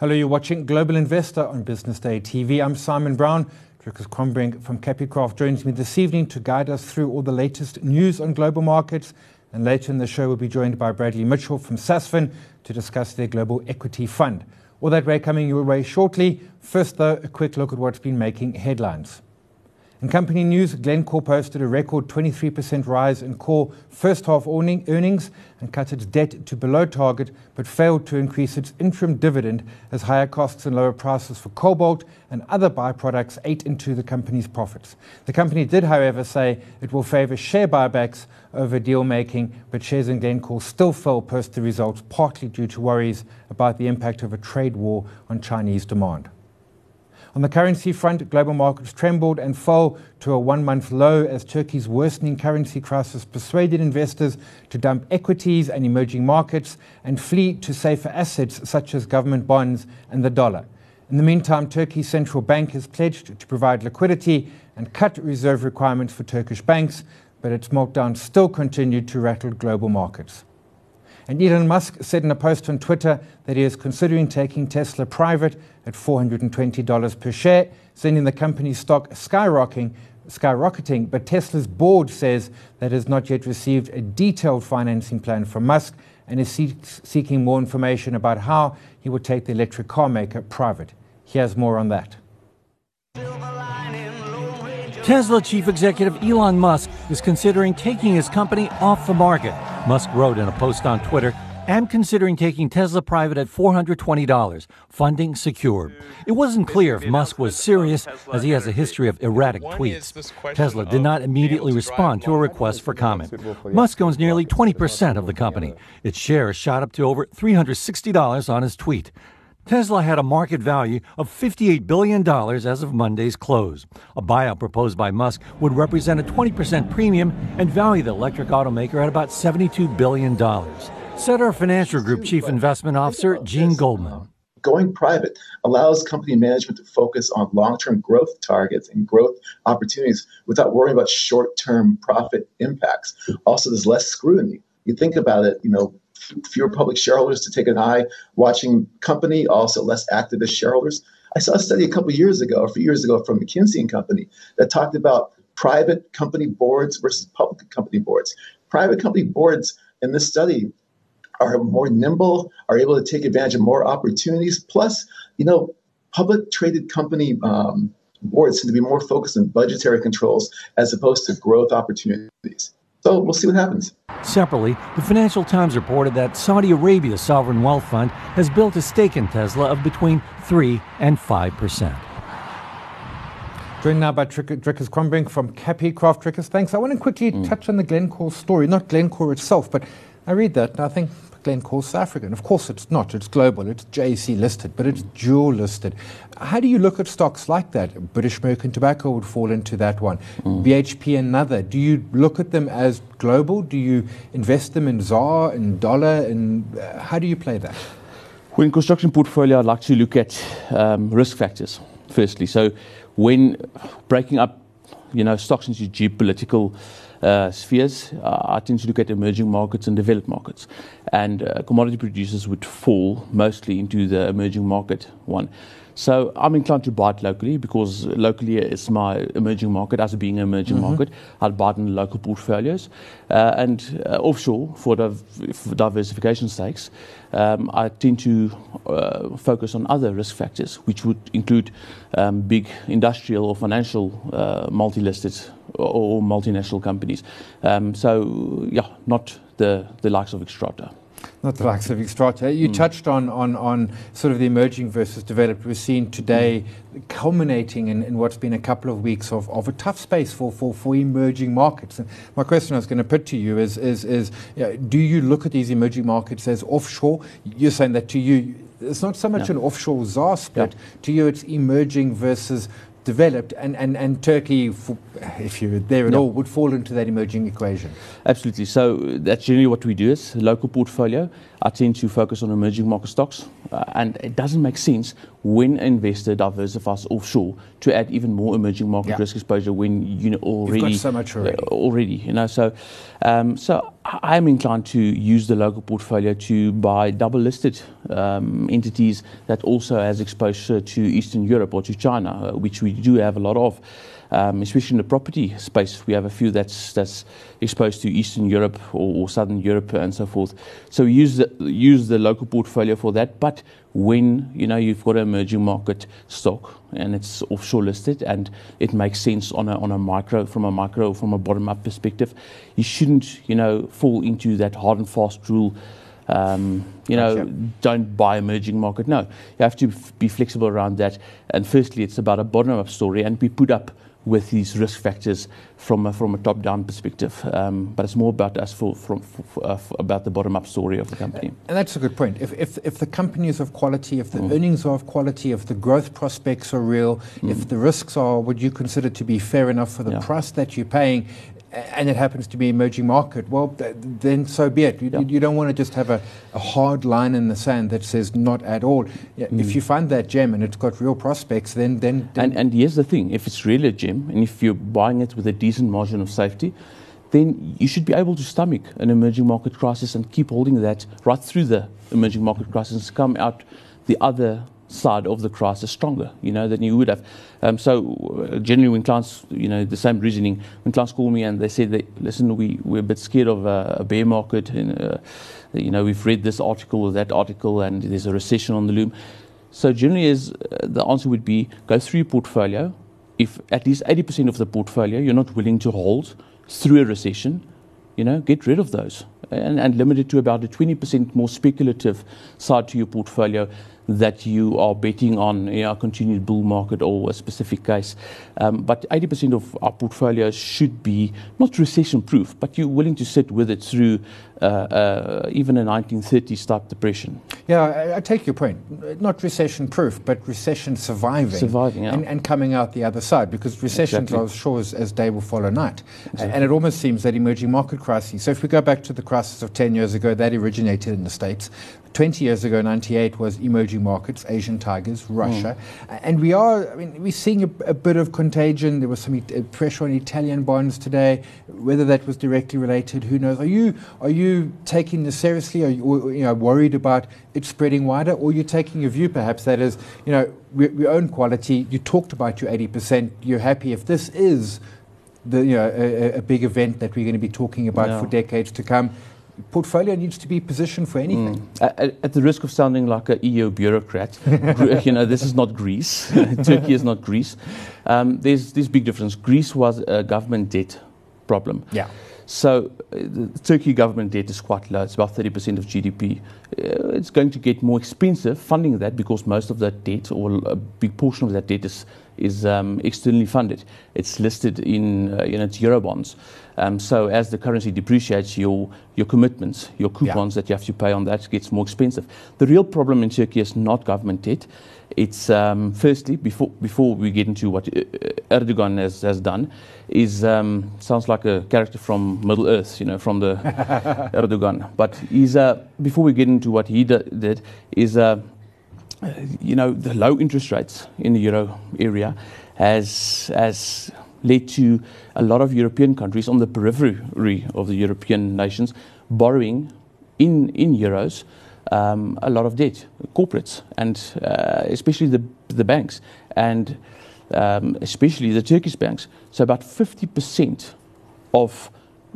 Hello, you're watching Global Investor on Business Day TV. I'm Simon Brown. Dricus Crombrink from Capicraft joins me this evening to guide us through all the latest news on global markets. And later in the show, we'll be joined by Bradley Mitchell from Sasfin to discuss their global equity fund. All that way coming your way shortly. First, though, a quick look at what's been making headlines. In company news, Glencore posted a record 23% rise in core first half earnings and cut its debt to below target, but failed to increase its interim dividend as higher costs and lower prices for cobalt and other byproducts ate into the company's profits. The company did, however, say it will favor share buybacks over deal making, but shares in Glencore still fell post the results, partly due to worries about the impact of a trade war on Chinese demand. On the currency front, global markets trembled and fell to a one-month low as Turkey's worsening currency crisis persuaded investors to dump equities and emerging markets and flee to safer assets such as government bonds and the dollar. In the meantime, Turkey's central bank has pledged to provide liquidity and cut reserve requirements for Turkish banks, but its meltdown still continued to rattle global markets. And Elon Musk said in a post on Twitter that he is considering taking Tesla private at $420 per share, sending the company's stock skyrocketing, skyrocketing. But Tesla's board says that it has not yet received a detailed financing plan from Musk and is seeking more information about how he would take the electric car maker private. Here's more on that. Tesla chief executive Elon Musk is considering taking his company off the market. Musk wrote in a post on Twitter, am considering taking Tesla private at $420, funding secured. It wasn't clear if Musk was serious, as he has a history of erratic tweets. Tesla did not immediately respond to a request for comment. Musk owns nearly 20% of the company. Its shares shot up to over $360 on his tweet. Tesla had a market value of $58 billion as of Monday's close. A buyout proposed by Musk would represent a 20% premium and value the electric automaker at about $72 billion. Said our Financial Group Chief Investment Officer, Gene Goldman. Going private allows company management to focus on long term growth targets and growth opportunities without worrying about short term profit impacts. Also, there's less scrutiny. You think about it, you know, fewer public shareholders to take an eye watching company, also less activist shareholders. I saw a study a couple years ago, a few years ago from McKinsey and Company that talked about private company boards versus public company boards. Private company boards in this study are more nimble, are able to take advantage of more opportunities. Plus, you know, public traded company um, boards tend to be more focused on budgetary controls as opposed to growth opportunities. So we'll see what happens. Separately, the Financial Times reported that Saudi Arabia's sovereign wealth fund has built a stake in Tesla of between 3 and 5 percent. Joined now by Dricus Crombrink from Capicraft. Dricus, thanks. I want to quickly mm. touch on the Glencore story, not Glencore itself, but I read that and I think Glencore South African. Of course, it's not. It's global. It's JSE listed, but it's dual listed. How do you look at stocks like that? British American Tobacco would fall into that one. Mm. BHP another. Do you look at them as global? Do you invest them in ZAR and dollar? And uh, how do you play that? Well, in construction portfolio, I'd like to look at um, risk factors firstly. So when breaking up, you know, stocks into geopolitical spheres, uh, I tend to look at emerging markets and developed markets. And uh, commodity producers would fall mostly into the emerging market one. So I'm inclined to buy it locally because locally it's my emerging market as being an emerging mm-hmm. market. I'd buy it in local portfolios. Uh, and uh, offshore, for, div- for diversification stakes, um, I tend to uh, focus on other risk factors, which would include um, big industrial or financial uh, multi-listed or, or multinational companies. Um, so, yeah, not the, the likes of Xstrata. Not the likes of Xstrata. You mm. touched on, on, on sort of the emerging versus developed. We're seeing today mm. culminating in, in what's been a couple of weeks of, of a tough space for, for, for emerging markets. And my question I was going to put to you is, is, is you know, do you look at these emerging markets as offshore? You're saying that to you, it's not so much no. an offshore ZAR split. Yeah. To you, it's emerging versus developed, and, and, and Turkey, if you're there at all, would fall into that emerging equation. Absolutely. So that's generally what we do is local portfolio. I tend to focus on emerging market stocks, uh, and it doesn't make sense when an investor diversifies offshore to add even more emerging market yeah. risk exposure when you know already You've got so much already. Uh, already, you know. So, um, so I'm inclined to use the local portfolio to buy double listed um, entities that also has exposure to Eastern Europe or to China, uh, which we do have a lot of. Um, especially in the property space, we have a few that's that's exposed to Eastern Europe or, or Southern Europe and so forth. So we use the, use the local portfolio for that. But when you know you've got an emerging market stock and it's offshore listed and it makes sense on a on a micro from a micro from a bottom up perspective, you shouldn't you know fall into that hard and fast rule. Um, you know, don't buy emerging market. No, you have to f- be flexible around that. And firstly, it's about a bottom up story and be put up with these risk factors from a, from a top down perspective. Um, but it's more about us for, from, for, uh, for about the bottom up story of the company. And that's a good point. If, if, if the company is of quality, if the Mm. earnings are of quality, if the growth prospects are real, if the risks are what you consider to be fair enough for the Yeah. price that you're paying, and it happens to be emerging market, well, th- then so be it. You, Yeah. you don't want to just have a, a hard line in the sand that says not at all. Yeah, Mm. If you find that gem and it's got real prospects, then then, And, and here's the thing if it's really a gem and if you're buying it with a decent margin of safety, then you should be able to stomach an emerging market crisis and keep holding that right through the emerging market crisis and come out the other side of the crisis stronger, you know, than you would have. Um, so uh, generally when clients, you know, the same reasoning, when clients call me and they say, that, listen, we, we're a bit scared of uh, a bear market and, uh, you know, we've read this article or that article and there's a recession on the loom. So generally, is uh, the answer would be go through your portfolio. If at least 80% of the portfolio you're not willing to hold through a recession, you know, get rid of those and, and limit it to about a 20% more speculative side to your portfolio that you are betting on you know, a continued bull market or a specific case. Um, but 80% of our portfolios should be not recession proof, but you're willing to sit with it through uh, uh, even a 1930s type depression. Yeah, I, I take your point. Not recession proof, but recession surviving. Surviving, yeah. and, and coming out the other side because recessions Exactly. are as sure as, as day will follow night. And it almost seems that emerging market crises. So if we go back to the crisis of 10 years ago, that originated in the States. 20 years ago, 98 was emerging markets, Asian tigers, Russia. And we are, I mean, we're seeing a, a bit of contagion. There was some uh, pressure on Italian bonds today. Whether that was directly related, who knows? Are you, are you taking this seriously? Are you, you know, worried about it spreading wider? Or are you taking a view perhaps that is, you know, we, we own quality. You talked about your 80%. You're happy if this is the, you know, a, a- big event that we're going to be talking about Yeah. for decades to come. Portfolio needs to be positioned for anything. Mm. At, at the risk of sounding like an EU bureaucrat, you know, this is not Greece. Turkey is not Greece. Um, there's this big difference. Greece was a government debt problem. Yeah. So uh, the Turkey government debt is quite low. It's about 30% of GDP. Uh, it's going to get more expensive funding that because most of that debt or a big portion of that debt is is um, externally funded. It's listed in uh, in its euro bonds. Um, so as the currency depreciates, your your commitments, your coupons that you have to pay on that gets more expensive. The real problem in Turkey is not government debt. It's um, firstly before before we get into what uh, Erdogan has, has done, is um, sounds like a character from Middle Earth, you know, from the Erdogan. But he's uh, before we get into what he d- did is. Uh, you know, the low interest rates in the euro area has, has led to a lot of European countries on the periphery of the European nations borrowing in, in euros um, a lot of debt, corporates, and uh, especially the, the banks, and um, especially the Turkish banks. So about 50% of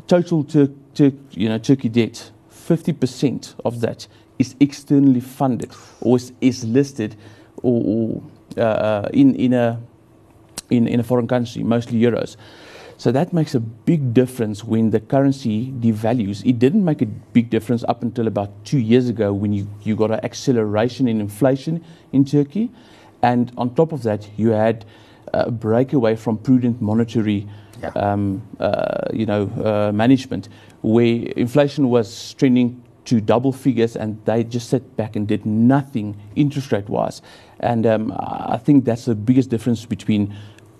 total Tur- Tur- you know, Turkey debt, 50% of that is externally funded or is, is listed or, or uh, in, in, a, in, in a foreign country, mostly euros. So that makes a big difference when the currency devalues. It didn't make a big difference up until about two years ago when you, you got an acceleration in inflation in Turkey. And on top of that, you had a breakaway from prudent monetary Yeah. um, uh, you know, uh, management, where inflation was trending to double figures, and they just sat back and did nothing interest rate wise. And um, I think that's the biggest difference between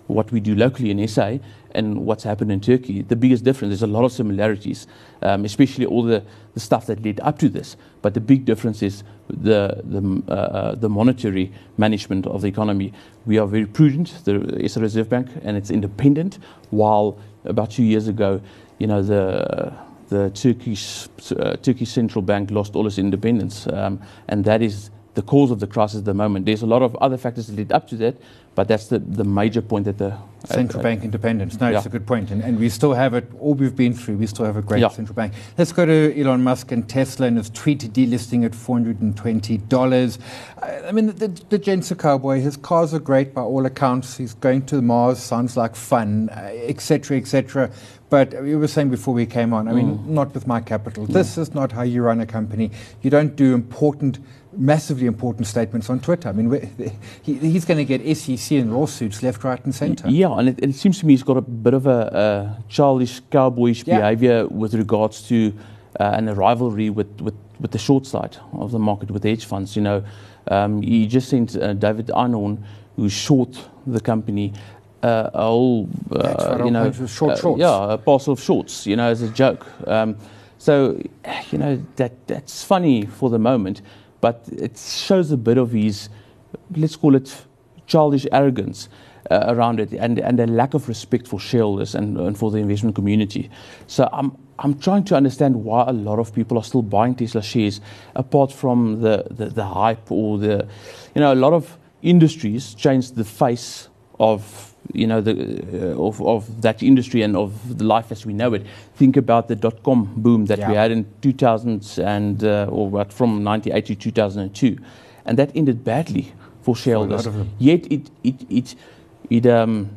what we do locally in SA and what's happened in Turkey. The biggest difference, there's a lot of similarities, um, especially all the, the stuff that led up to this. But the big difference is the, the, uh, uh, the monetary management of the economy. We are very prudent, the SA Reserve Bank, and it's independent, while about two years ago, you know, the the Turkish uh, Turkish central bank lost all its independence, um, and that is the cause of the crisis at the moment. There's a lot of other factors that lead up to that, but that's the, the major point that the central uh, bank independence. No, yeah. it's a good point, and, and we still have it. All we've been through, we still have a great yeah. central bank. Let's go to Elon Musk and Tesla and his tweet delisting at four hundred and twenty dollars. I mean, the, the gent's a cowboy. His cars are great by all accounts. He's going to Mars. Sounds like fun, etc., uh, etc. But we were saying before we came on, I mean, mm. not with my capital. Mm. This is not how you run a company. You don't do important massively important statements on Twitter. I mean, he, he's going to get SEC and lawsuits left, right, and centre. Yeah, and it, it, seems to me he's got a bit of a, a childish, cowboyish yeah. behaviour with regards to uh, and a rivalry with, with, with the short side of the market with hedge funds. You know, um, he just sent uh, David Einhorn, who's short the company, uh, a whole, uh, you know, short uh, shorts. yeah, a parcel of shorts. You know, as a joke. Um, so, you know, that that's funny for the moment but it shows a bit of his, let's call it childish arrogance uh, around it and, and a lack of respect for shareholders and, and for the investment community. So I'm, I'm trying to understand why a lot of people are still buying Tesla shares apart from the, the, the hype or the, you know, a lot of industries changed the face of you know, the, uh, of, of that industry and of the life as we know it. Think about the dot com boom that yeah. we had in 2000 and, uh, or what, from 98 to 2002. And that ended badly for shareholders. Yet it, it, it, it, um,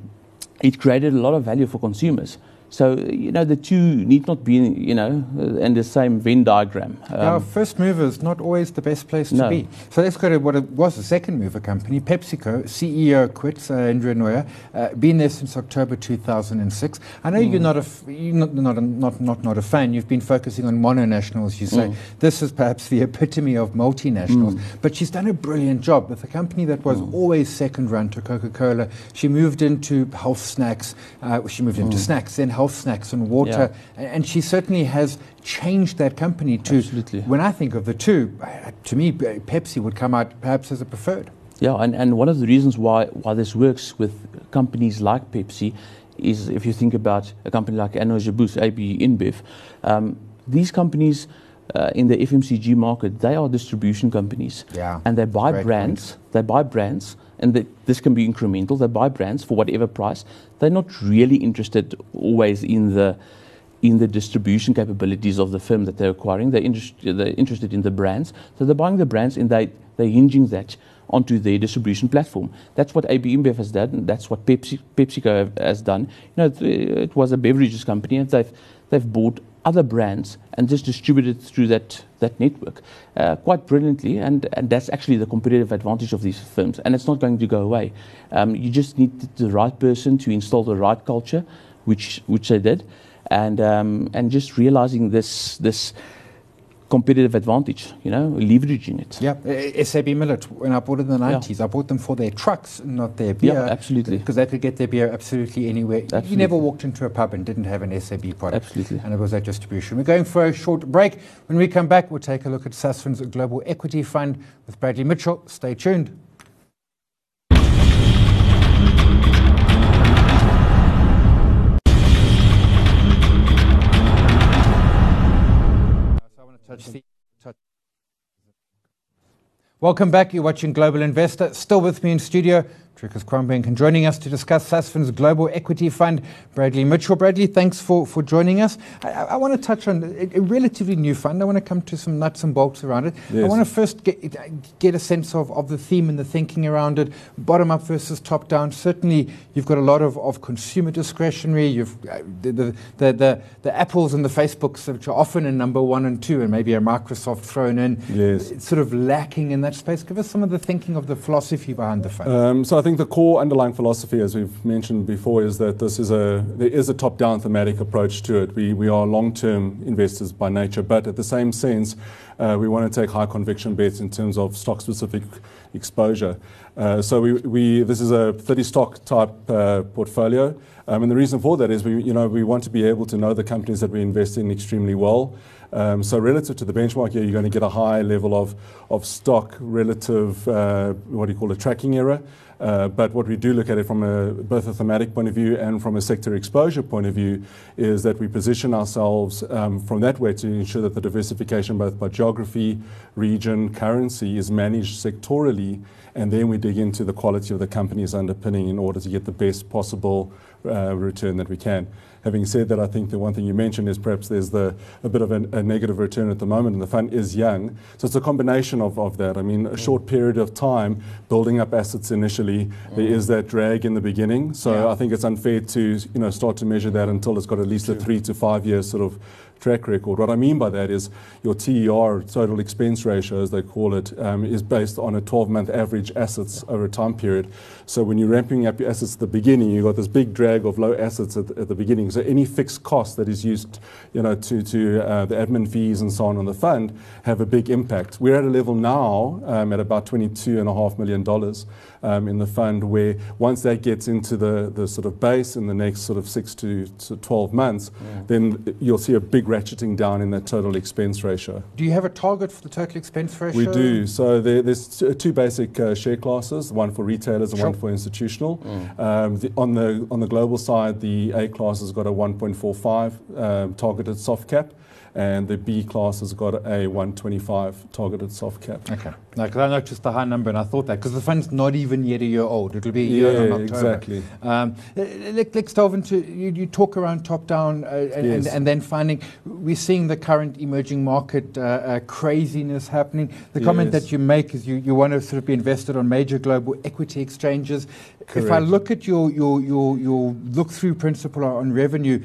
it created a lot of value for consumers. So, you know, the two need not be, you know, in the same Venn diagram. Um, yeah, first mover is not always the best place to no. be. So let's go to what was a second mover company, PepsiCo. CEO quits, uh, Indra Nooyi. Uh, been there since October 2006. I know mm. you're, not a f- you're not, not, a, not, not, not a fan. You've been focusing on mononationals, you say. Mm. This is perhaps the epitome of multinationals. Mm. But she's done a brilliant job with a company that was mm. always second run to Coca Cola. She moved into health snacks. Uh, she moved into mm. snacks, then health snacks and water. Yeah. And she certainly has changed that company to. Absolutely. When I think of the two, uh, to me, Pepsi would come out perhaps as a preferred. Yeah, and, and one of the reasons why, why this works with companies like Pepsi is if you think about a company like Anheuser-Busch, AB InBev, um, these companies uh, in the FMCG market, they are distribution companies. Yeah, and they buy brands, point. they buy brands and the, this can be incremental. They buy brands for whatever price. They're not really interested always in the in the distribution capabilities of the firm that they're acquiring. They're, they're interested in the brands. So they're buying the brands and they, they're hinging that onto their distribution platform. That's what AB InBev has done. That's what Pepsi, PepsiCo has done. You know, it, it was a beverages company and they've, they've bought other brands and just distribute it through that, that network uh, quite brilliantly. And, and that's actually the competitive advantage of these firms. And it's not going to go away. Um, you just need the right person to install the right culture, which, which they did. And, um, and just realizing this, this competitive advantage, you know, leveraging it. Yeah, SAB Miller, when I bought it in the 90s, yeah. I bought them for their trucks, not their beer. Yeah, absolutely. Because they could get their beer absolutely anywhere. Absolutely. You never walked into a pub and didn't have an SAB product. Absolutely. And it was that distribution. We're going for a short break. When we come back, we'll take a look at Sasfin's Global Equity Fund with Bradley Mitchell. Stay tuned. Welcome back. You're watching Global Investor. Still with me in studio, Dricus Crombrink, and joining us to discuss Sasfin's Global Equity Fund, Bradley Mitchell. Bradley, thanks for, for joining us. I, I want to touch on a, a, relatively new fund. I want to come to some nuts and bolts around it. Yes. I want to first get, get a sense of, of the theme and the thinking around it, bottom up versus top down. Certainly, you've got a lot of, of consumer discretionary. You've uh, the, the, the, the, the Apples and the Facebooks, which are often in number one and two, and maybe a Microsoft thrown in. Yes. Sort of lacking in that space. Give us some of the thinking of the philosophy behind the fund. Um, so I think the core underlying philosophy, as we've mentioned before, is that this is a there is a top-down thematic approach to it. We we are long-term investors by nature, but at the same sense, uh, we want to take high conviction bets in terms of stock-specific exposure. Uh, so we, we, this is a 30 stock type uh, portfolio. Um, and the reason for that is we, you know, we want to be able to know the companies that we invest in extremely well. Um, so relative to the benchmark here, you're going to get a high level of, stock relative, uh, what do you call it, tracking error. Uh, but what we do look at it from both a thematic point of view and from a sector exposure point of view is that we position ourselves um, from that way to ensure that the diversification both by geography, region, currency is managed sectorally, and then we dig into the quality of the companies underpinning in order to get the best possible uh, return that we can. Having said that, I think the one thing you mentioned is perhaps there's the, a bit of a, a negative return at the moment, and the fund is young. So it's a combination of, of that. I mean, a short period of time building up assets initially, there is that drag in the beginning. So Yeah. I think it's unfair to you know start to measure that until it's got at least a three to five year sort of track record. What I mean by that is your TER, total expense ratio, as they call it, um, is based on a 12 month average assets over a time period. So when you're ramping up your assets at the beginning, you've got this big drag of low assets at, at the beginning. So any fixed cost that is used, you know, to, to uh, the admin fees and so on on the fund have a big impact. We're at a level now um, at about $22.5 million um, in the fund where once that gets into the, the sort of base in the next sort of six to, to 12 months, then you'll see a big ratcheting down in that total expense ratio. Do you have a target for the total expense ratio? We do. So there, there's two basic uh, share classes: one for retailers and Sure. one for institutional. Um, the, on the on the global side, the A class has got a 1.45 um, targeted soft cap, and the B class has got a 125 targeted soft cap. Okay. No, because I noticed the high number and I thought that because the fund's not even yet a year old. It'll be a year Yeah, in October. exactly. Um, let, let's delve into you, you talk around top down uh, and, and, and then finding we're seeing the current emerging market uh, uh, craziness happening. The comment Yes. that you make is you, you want to sort of be invested on major global equity exchanges. If I look at your your your, your look through principle on revenue,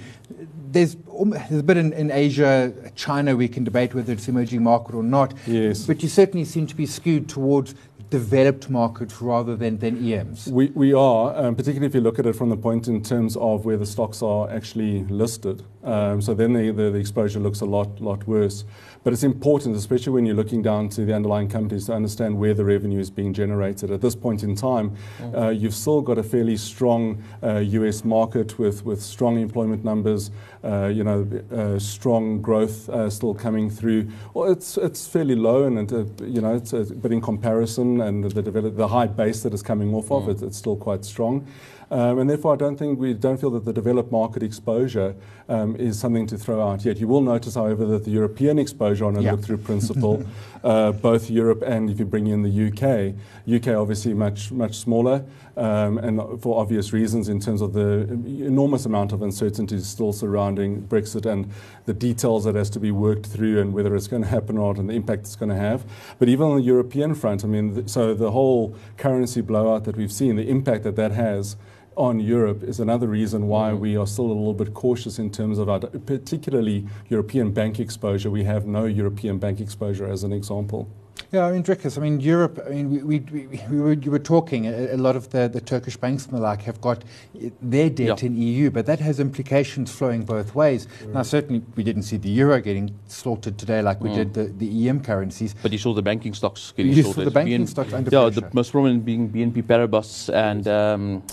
there's there's a bit in, in Asia, China. We can debate whether it's emerging market or not. Yes. But you certainly seem to be skewed towards developed markets rather than, than EMs. We, we are, um, particularly if you look at it from the point in terms of where the stocks are actually listed. Um, so then the, the, the exposure looks a lot, lot worse. But it's important, especially when you're looking down to the underlying companies, to understand where the revenue is being generated. At this point in time, uh, you've still got a fairly strong uh, US market with, with strong employment numbers, uh, you know, uh, strong growth uh, still coming through. Well, it's, it's fairly low, and, it, uh, you know, it's but in comparison and the, develop, the high base that is coming off of, it, it's still quite strong. Um, and therefore, I don't think we don't feel that the developed market exposure um, is something to throw out yet. You will notice, however, that the European exposure on a Yeah. look-through principle, uh, both Europe and if you bring in the UK, UK obviously much much smaller, um, and for obvious reasons in terms of the enormous amount of uncertainty still surrounding Brexit and the details that has to be worked through and whether it's going to happen or not and the impact it's going to have. But even on the European front, I mean, th- so the whole currency blowout that we've seen, the impact that that has on Europe is another reason why we are still a little bit cautious in terms of our, particularly European bank exposure. We have no European bank exposure as an example. Yeah, I mean, Dricus, I mean, Europe, I mean, we, we, we, we were, you were talking, a, a lot of the, the Turkish banks and the like have got uh, their debt Yeah. in EU, but that has implications flowing both ways. Now, certainly, we didn't see the euro getting slaughtered today like we Mm. did the, the EM currencies. But you saw the banking stocks getting You saw sorted. the banking BN stocks under yeah, pressure. the most prominent being BNP Paribas and um,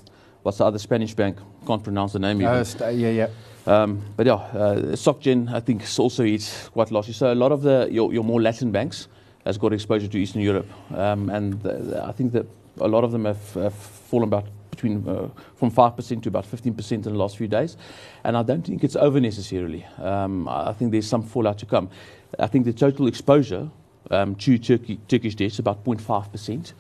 what's the other Spanish bank? Can't pronounce the name even. Uh, st- yeah, yeah. Um, but yeah, uh, SocGen I think also hit quite largely. So a lot of the your, your more Latin banks has got exposure to Eastern Europe, um, and the, the- I think that a lot of them have, have fallen about between uh, from five percent to about fifteen percent in the last few days, and I don't think it's over necessarily. Um, I think there's some fallout to come. I think the total exposure um, to Turkey, Turkish debt is about 0.5 percent.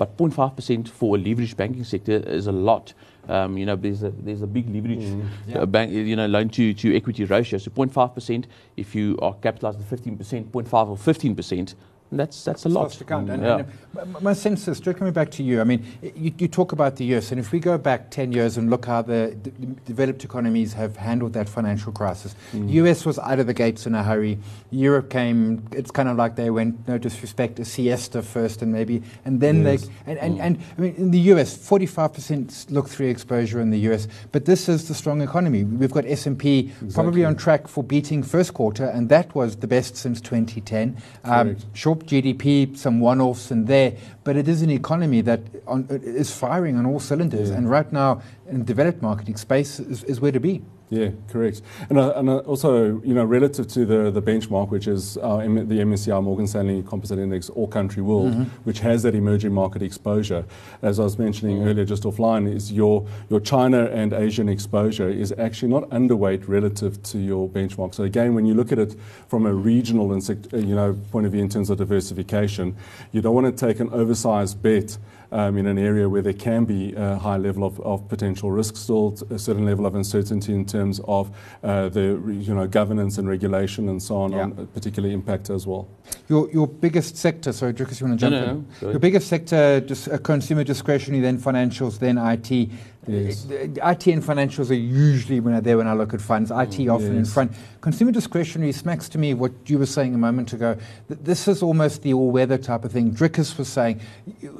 But 0.5% for a leveraged banking sector is a lot. Um, you know, there's a, there's a big leverage Yeah. uh, bank, you know, loan to, to equity ratio. So 0.5%, if you are capitalized at 15%, 0.5 or 15%, that's, that's a lot. To count. And, Yeah. and, my- sense is, Stuart, coming back to you, I mean, you, you talk about the US, and if we go back 10 years and look how the, the developed economies have handled that financial crisis, US was out of the gates in a hurry. Europe came, it's kind of like they went, no disrespect, a siesta first, and maybe, and then Yes. they, and, and, and I mean, in the US, 45% look through exposure in the US, but this is the strong economy. We've got S&P probably on track for beating first quarter, and that was the best since 2010. Um, Correct. GDP, some one-offs in there, but but it is an economy that on, is firing on all cylinders. Yeah. And right now, in developed marketing space, is, is where to be. Yeah, correct. And, uh, and uh, also, you know, relative to the, the benchmark, which is uh, M- the MSCI Morgan Stanley Composite Index, all country world, Mm-hmm. which has that emerging market exposure. As I was mentioning earlier, just offline, is your your China and Asian exposure is actually not underweight relative to your benchmark. So again, when you look at it from a regional and uh, you know point of view in terms of diversification, you don't want to take an oversized bet um, in an area where there can be a high level of, of potential risk, still a certain level of uncertainty in terms of uh, the you know governance and regulation and so on, Yeah. on particular impact as well. Your, your biggest sector, sorry, Dricus, you want to jump no, in? no. Your biggest sector, dis, uh, consumer discretionary, then financials, then IT. Yes. Uh, IT and financials are usually when I, there when I look at funds. IT often in front. Consumer discretionary smacks to me what you were saying a moment ago. That this is almost the all-weather type of thing. Dricus was saying,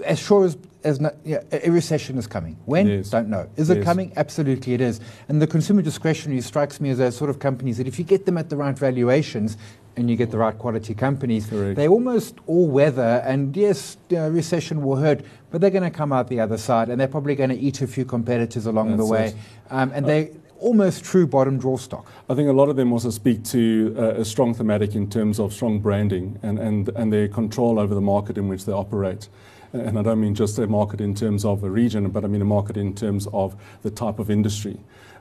as sure as, as no, yeah, a recession is coming. When? Yes. Don't know. Is it Yes. coming? Absolutely it is. And the consumer discretionary strikes me as those sort of companies that if you get them at the right valuations, and you get the right quality companies, Correct. they almost all weather. And yes, uh, recession will hurt, but they're going to come out the other side, and they're probably going to eat a few competitors along the way. Um, and they almost true bottom draw stock. I think a lot of them also speak to uh, a strong thematic in terms of strong branding and, and, and their control over the market in which they operate. And I don't mean just a market in terms of a region, but I mean a market in terms of the type of industry.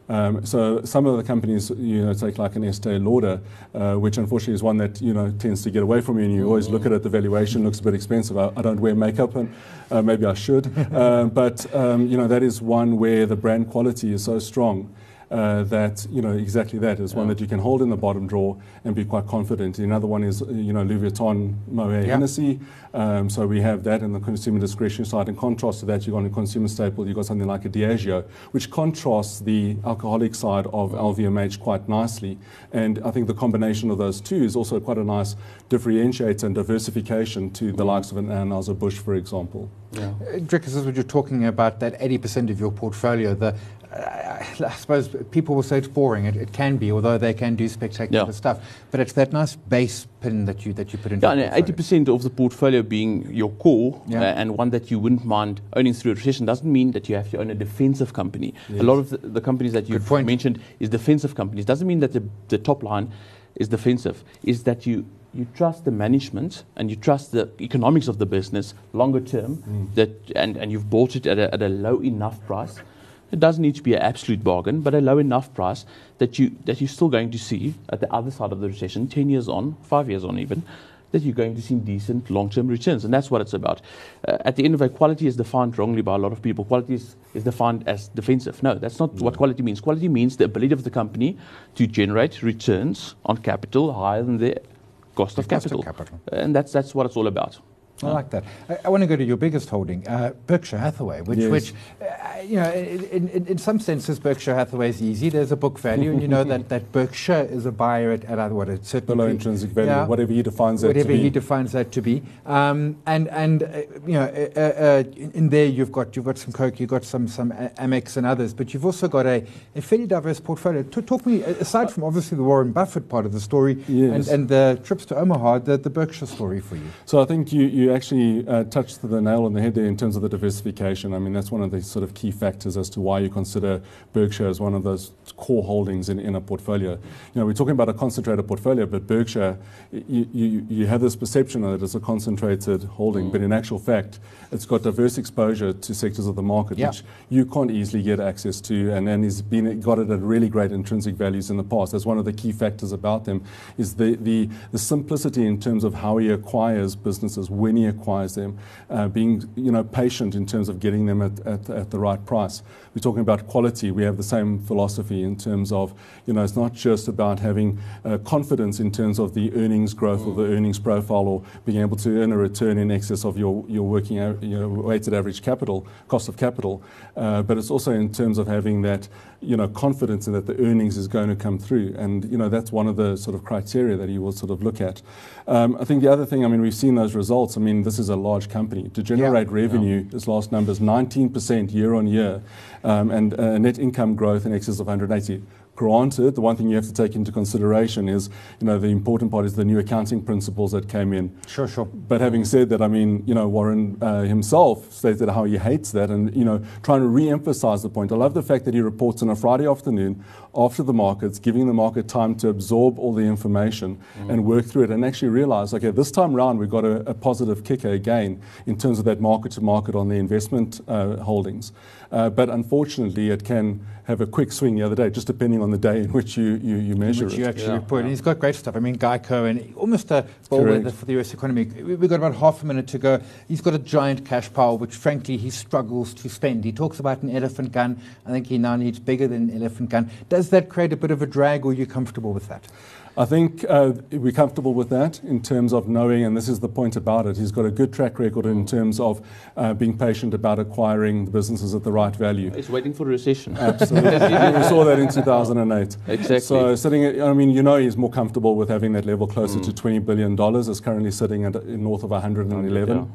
Um, so some of the companies, you know, take like an Estee Lauder, uh, which unfortunately is one that you know tends to get away from you, and you always look at it. The valuation looks a bit expensive. I, I don't wear makeup, and uh, maybe I should, uh, but um, you know that is one where the brand quality is so strong. Uh, that you know exactly that is one that you can hold in the bottom drawer and be quite confident. Another one is you know Louis Vuitton, Moet Yeah. Hennessy. Um, so we have that in the consumer discretionary side. In contrast to that, you've got a consumer staple. You've got something like a Diageo, which contrasts the alcoholic side of LVMH quite nicely. And I think the combination of those two is also quite a nice differentiator and diversification to the likes of an Anheuser Busch, for example. Yeah. Uh, Drick, this is what you're talking about, that 80% of your portfolio. The, uh, I suppose people will say it's boring. It, it can be, although they can do spectacular Yeah. stuff. But it's that nice base pin that you, that you put in. Yeah, and eighty percent of the portfolio being your core Yeah. uh, and one that you wouldn't mind owning through a recession doesn't mean that you have to own a defensive company. Yes. A lot of the, the companies that you've mentioned is defensive companies. Doesn't mean that the, the top line is defensive. Is that you you trust the management and you trust the economics of the business longer term Mm. that and, and you've bought it at a, at a low enough price. It doesn't need to be an absolute bargain, but a low enough price that you that you're still going to see at the other side of the recession, ten years on, five years on even, that you're going to see decent long-term returns, and that's what it's about. Uh, at the end of it, quality is defined wrongly by a lot of people. Quality is, is defined as defensive. No, that's not what quality means. Quality means the ability of the company to generate returns on capital higher than the cost of Cost of capital, capital. and that's that's what it's all about. I like that. I, I want to go to your biggest holding, uh, Berkshire Hathaway, which, Yes. which uh, you know, in, in, in some senses, Berkshire Hathaway is easy. There's a book value, and you know that, that Berkshire is a buyer at, at uh, what a certain Below intrinsic value, Yeah. whatever he defines that whatever to be. he defines that to be. Um, and and uh, you know, uh, uh, in in there you've got you've got some Coke, you've got some some Amex and others, but you've also got a, a fairly diverse portfolio. To talk me aside from obviously the Warren Buffett part of the story and, Yes. and the trips to Omaha, the, the Berkshire story for you. So I think you, you actually uh, touched the nail on the head there in terms of the diversification. I mean, that's one of the sort of key factors as to why you consider Berkshire as one of those core holdings in, in a portfolio. You know, we're talking about a concentrated portfolio, but Berkshire, you, you, you have this perception that it's a concentrated holding, but in actual fact, it's got diverse exposure to sectors of the market, Yeah. which you can't easily get access to, and then has been got it at really great intrinsic values in the past. That's one of the key factors about them, is the, the, the simplicity in terms of how he acquires businesses, when acquires them, uh, being you know patient in terms of getting them at, at, at the right price. We're talking about quality. We have the same philosophy in terms of you know it's not just about having uh, confidence in terms of the earnings growth or the earnings profile or being able to earn a return in excess of your your working a- you know, weighted average capital cost of capital, uh, but it's also in terms of having that you know confidence in that the earnings is going to come through, and you know that's one of the sort of criteria that you will sort of look at. Um, I think the other thing, I mean, we've seen those results. I mean, this is a large company to generate revenue. This last number is 19% year on year, um, and uh, net income growth in excess of 180. Granted, the one thing you have to take into consideration is, you know, the important part is the new accounting principles that came in. Sure, sure. But having said that, I mean, you know, Warren uh, himself stated how he hates that and, you know, trying to re-emphasize the point. I love the fact that he reports on a Friday afternoon after the markets, giving the market time to absorb all the information mm. and work through it and actually realize, okay, this time round we've got a, a positive kicker again in terms of that market to market on the investment uh, holdings. Uh, but unfortunately, it can have a quick swing the other day, just depending on the day in which you, you, you measure which it. you actually yeah. report. And he's got great stuff. I mean, Geico and almost a bellwether for the US economy. We've got about half a minute to go. He's got a giant cash pile, which frankly he struggles to spend. He talks about an elephant gun. I think he now needs bigger than an elephant gun. Does that create a bit of a drag, or are you comfortable with that? I think uh, we're comfortable with that in terms of knowing, and this is the point about it, he's got a good track record in terms of uh, being patient about acquiring the businesses at the right value. He's waiting for a recession. Absolutely. we saw that in 2008. Exactly. So sitting, at, I mean, you know he's more comfortable with having that level closer mm. to $20 billion, is currently sitting at north of 111. Yeah.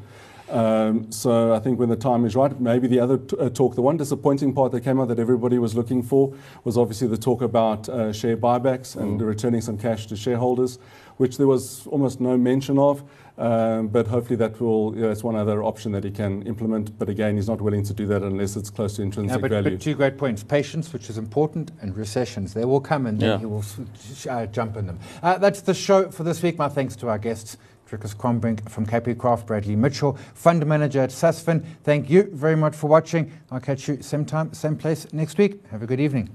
Um, so I think when the time is right, maybe the other t- uh, talk, the one disappointing part that came out that everybody was looking for was obviously the talk about uh, share buybacks and mm. returning some cash to shareholders, which there was almost no mention of. Um, but hopefully that will, you know, it's one other option that he can implement. But again, he's not willing to do that unless it's close to intrinsic yeah, but, value. But two great points patience, which is important, and recessions. They will come and then yeah. he will uh, jump in them. Uh, that's the show for this week. My thanks to our guests. Dricus Crombrink from Capicraft, Bradley Mitchell, Fund Manager at Sasfin. Thank you very much for watching. I'll catch you same time, same place next week. Have a good evening.